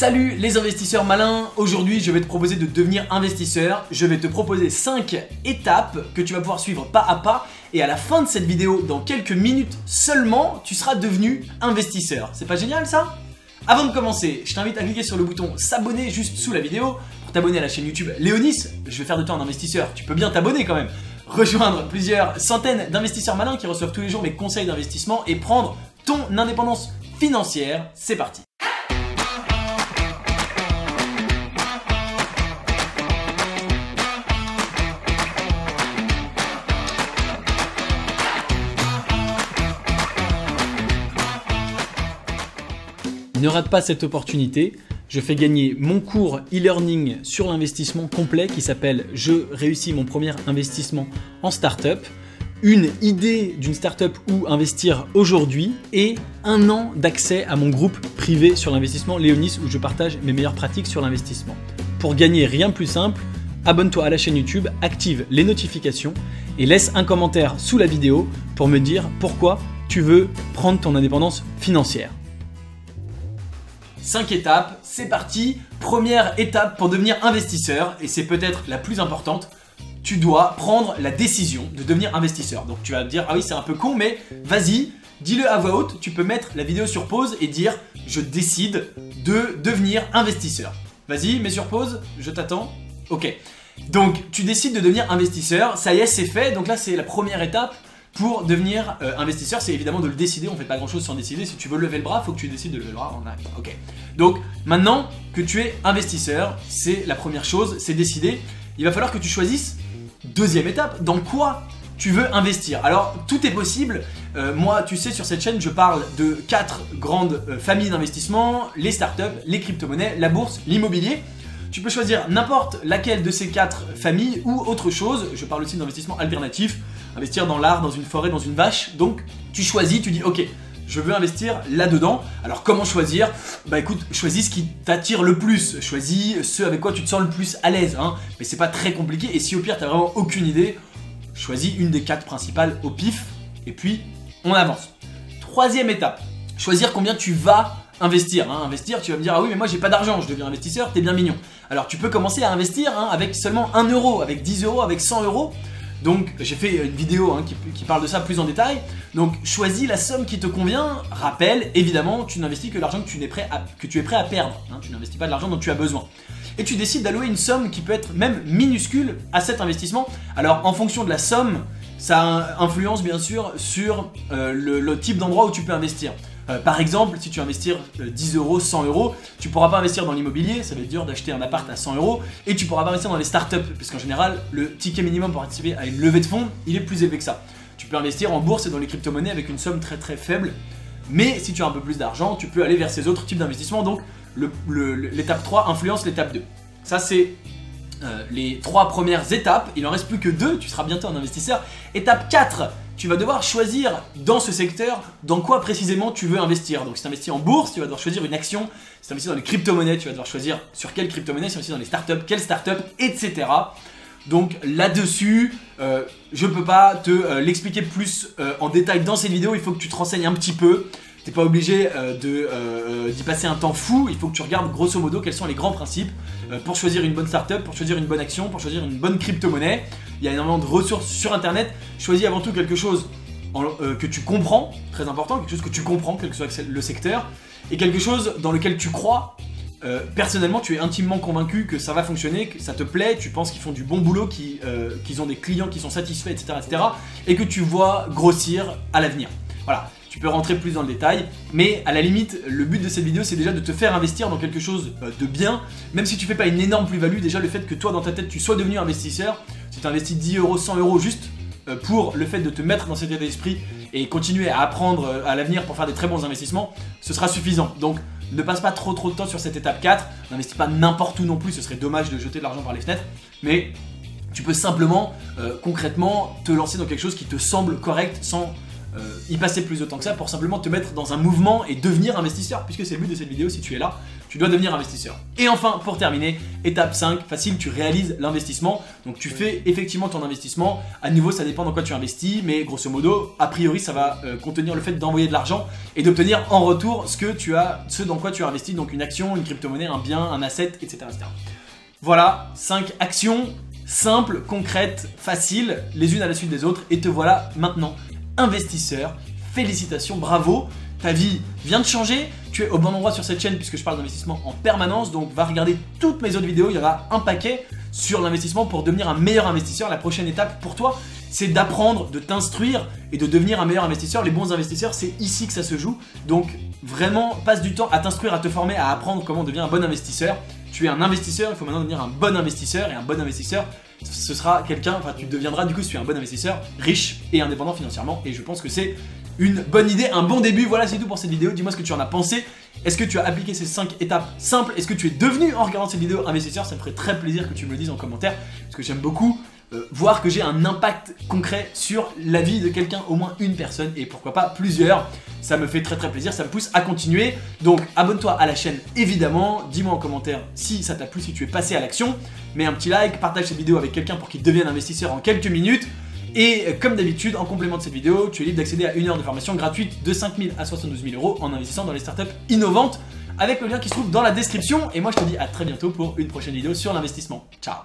Salut les investisseurs malins, aujourd'hui je vais te proposer de devenir investisseur, je vais te proposer 5 étapes que tu vas pouvoir suivre pas à pas. Et à la fin de cette vidéo, dans quelques minutes seulement, tu seras devenu investisseur. C'est pas génial ça? Avant de commencer, je t'invite à cliquer sur le bouton s'abonner juste sous la vidéo. Pour t'abonner à la chaîne YouTube Léonis, je vais faire de toi un investisseur, tu peux bien t'abonner quand même. Rejoindre plusieurs centaines d'investisseurs malins qui reçoivent tous les jours mes conseils d'investissement et prendre ton indépendance financière. C'est parti. Ne rate pas cette opportunité. Je fais gagner mon cours e-learning sur l'investissement complet qui s'appelle Je réussis mon premier investissement en startup une idée d'une startup où investir aujourd'hui et un an d'accès à mon groupe privé sur l'investissement Léonis où je partage mes meilleures pratiques sur l'investissement. Pour gagner rien de plus simple, abonne-toi à la chaîne YouTube, active les notifications et laisse un commentaire sous la vidéo pour me dire pourquoi tu veux prendre ton indépendance financière. 5 étapes, c'est parti. Première étape pour devenir investisseur, et c'est peut-être la plus importante, tu dois prendre la décision de devenir investisseur. Donc tu vas dire, ah oui c'est un peu con, mais vas-y, dis-le à voix haute, tu peux mettre la vidéo sur pause et dire, je décide de devenir investisseur. Vas-y, mets sur pause, je t'attends. Ok. Donc tu décides de devenir investisseur, ça y est c'est fait, donc là c'est la première étape pour devenir euh, investisseur, c'est évidemment de le décider. On fait pas grand chose sans décider. Si tu veux lever le bras, faut que tu décides de lever le bras. Ok. Donc maintenant que tu es investisseur, c'est la première chose, c'est décider. Il va falloir que tu choisisses deuxième étape. Dans quoi tu veux investir? Alors tout est possible. Euh, moi, tu sais, sur cette chaîne, je parle de quatre grandes euh, familles d'investissement les startups, les crypto-monnaies, la bourse, l'immobilier. Tu peux choisir n'importe laquelle de ces quatre familles ou autre chose. Je parle aussi d'investissement alternatif, investir dans l'art, dans une forêt, dans une vache. Donc tu choisis, tu dis ok, je veux investir là-dedans. Alors comment choisir? Bah écoute, choisis ce qui t'attire le plus, choisis ce avec quoi tu te sens le plus à l'aise. Hein. Mais c'est pas très compliqué et si au pire t'as vraiment aucune idée, choisis une des quatre principales au pif et puis on avance. Troisième étape, choisir combien tu vas investir. Hein. Investir, tu vas me dire, ah oui, mais moi j'ai pas d'argent, je deviens investisseur, t'es bien mignon. Alors tu peux commencer à investir hein, avec seulement 1 euro, avec 10 euros, avec 100 euros. Donc j'ai fait une vidéo hein, qui, parle de ça plus en détail. Donc choisis la somme qui te convient. Rappelle, évidemment, tu n'investis que l'argent que, tu es prêt à, perdre. Hein. tu n'investis pas de l'argent dont tu as besoin. Et tu décides d'allouer une somme qui peut être même minuscule à cet investissement. Alors en fonction de la somme, ça influence bien sûr sur euh, le type d'endroit où tu peux investir. Euh, par exemple, si tu investis 10 euros, 100 euros, tu pourras pas investir dans l'immobilier, ça va être dur d'acheter un appart à 100 euros, et tu pourras pas investir dans les startups, parce qu'en général, le ticket minimum pour participer à une levée de fonds, il est plus élevé que ça. Tu peux investir en bourse et dans les crypto-monnaies avec une somme très très faible, mais si tu as un peu plus d'argent, tu peux aller vers ces autres types d'investissements, donc l'étape 3 influence l'étape 2. Ça c'est euh, les trois premières étapes, il en reste plus que deux, tu seras bientôt un investisseur. Étape 4, tu vas devoir choisir dans ce secteur dans quoi précisément tu veux investir. Donc si tu investis en bourse, tu vas devoir choisir une action. Si tu investis dans les crypto-monnaies, tu vas devoir choisir sur quelle crypto-monnaie, si tu investis dans les startups, quelle startup, etc. Donc là-dessus, euh, je ne peux pas te euh, l'expliquer plus euh, en détail dans cette vidéo, il faut que tu te renseignes un petit peu. T'es pas obligé d'y passer un temps fou, il faut que tu regardes grosso modo quels sont les grands principes pour choisir une bonne startup, pour choisir une bonne action, pour choisir une bonne crypto-monnaie. Il y a énormément de ressources sur internet. Choisis avant tout quelque chose que tu comprends, très important, quelque chose que tu comprends, quel que soit le secteur, et quelque chose dans lequel tu crois euh, personnellement, tu es intimement convaincu que ça va fonctionner, que ça te plaît, tu penses qu'ils font du bon boulot, euh, qu'ils ont des clients qui sont satisfaits, etc., etc., et que tu vois grossir à l'avenir. Voilà, tu peux rentrer plus dans le détail, mais à la limite, le but de cette vidéo, c'est déjà de te faire investir dans quelque chose euh, de bien, même si tu fais pas une énorme plus-value, déjà le fait que toi, dans ta tête, tu sois devenu investisseur, si tu investis 10 euros, 100 euros juste pour le fait de te mettre dans cet état d'esprit et continuer à apprendre à l'avenir pour faire des très bons investissements, ce sera suffisant. Donc, ne passe pas trop trop de temps sur cette étape 4. N'investis pas n'importe où non plus, ce serait dommage de jeter de l'argent par les fenêtres. Mais tu peux simplement, euh, concrètement, te lancer dans quelque chose qui te semble correct sans euh, y passer plus de temps que ça pour simplement te mettre dans un mouvement et devenir investisseur, puisque c'est le but de cette vidéo, si tu es là, tu dois devenir investisseur. Et enfin, pour terminer, étape 5, facile, tu réalises l'investissement. Donc tu fais effectivement ton investissement. À nouveau, ça dépend dans quoi tu investis, mais grosso modo, a priori, ça va euh, contenir le fait d'envoyer de l'argent et d'obtenir en retour ce que tu as, ce dans quoi tu as investi, donc une action, une crypto-monnaie, un bien, un asset, etc. etc. Voilà, 5 actions simples, concrètes, faciles, les unes à la suite des autres, et te voilà maintenant investisseur. Félicitations, bravo, ta vie vient de changer, tu es au bon endroit sur cette chaîne puisque je parle d'investissement en permanence, donc va regarder toutes mes autres vidéos, il y aura un paquet sur l'investissement pour devenir un meilleur investisseur. La prochaine étape pour toi, c'est d'apprendre, de t'instruire et de devenir un meilleur investisseur. Les bons investisseurs, c'est ici que ça se joue. Donc vraiment, passe du temps à t'instruire, à te former, à apprendre comment devenir un bon investisseur tu es un investisseur, il faut maintenant devenir un bon investisseur, et un bon investisseur, ce sera quelqu'un, enfin tu deviendras du coup si tu es un bon investisseur, riche et indépendant financièrement, et je pense que c'est une bonne idée, un bon début, voilà c'est tout pour cette vidéo, dis-moi ce que tu en as pensé, est-ce que tu as appliqué ces 5 étapes simples, est-ce que tu es devenu en regardant cette vidéo investisseur, ça me ferait très plaisir que tu me le dises en commentaire, parce que j'aime beaucoup euh, voir que j'ai un impact concret sur la vie de quelqu'un, au moins une personne, et pourquoi pas plusieurs. Ça me fait très très plaisir, ça me pousse à continuer. Donc abonne-toi à la chaîne évidemment, dis-moi en commentaire si ça t'a plu, si tu es passé à l'action. Mets un petit like, partage cette vidéo avec quelqu'un pour qu'il devienne investisseur en quelques minutes. Et euh, comme d'habitude, en complément de cette vidéo, tu es libre d'accéder à une heure de formation gratuite de 5000 à 72 000 euros en investissant dans les startups innovantes avec le lien qui se trouve dans la description. Et moi je te dis à très bientôt pour une prochaine vidéo sur l'investissement. Ciao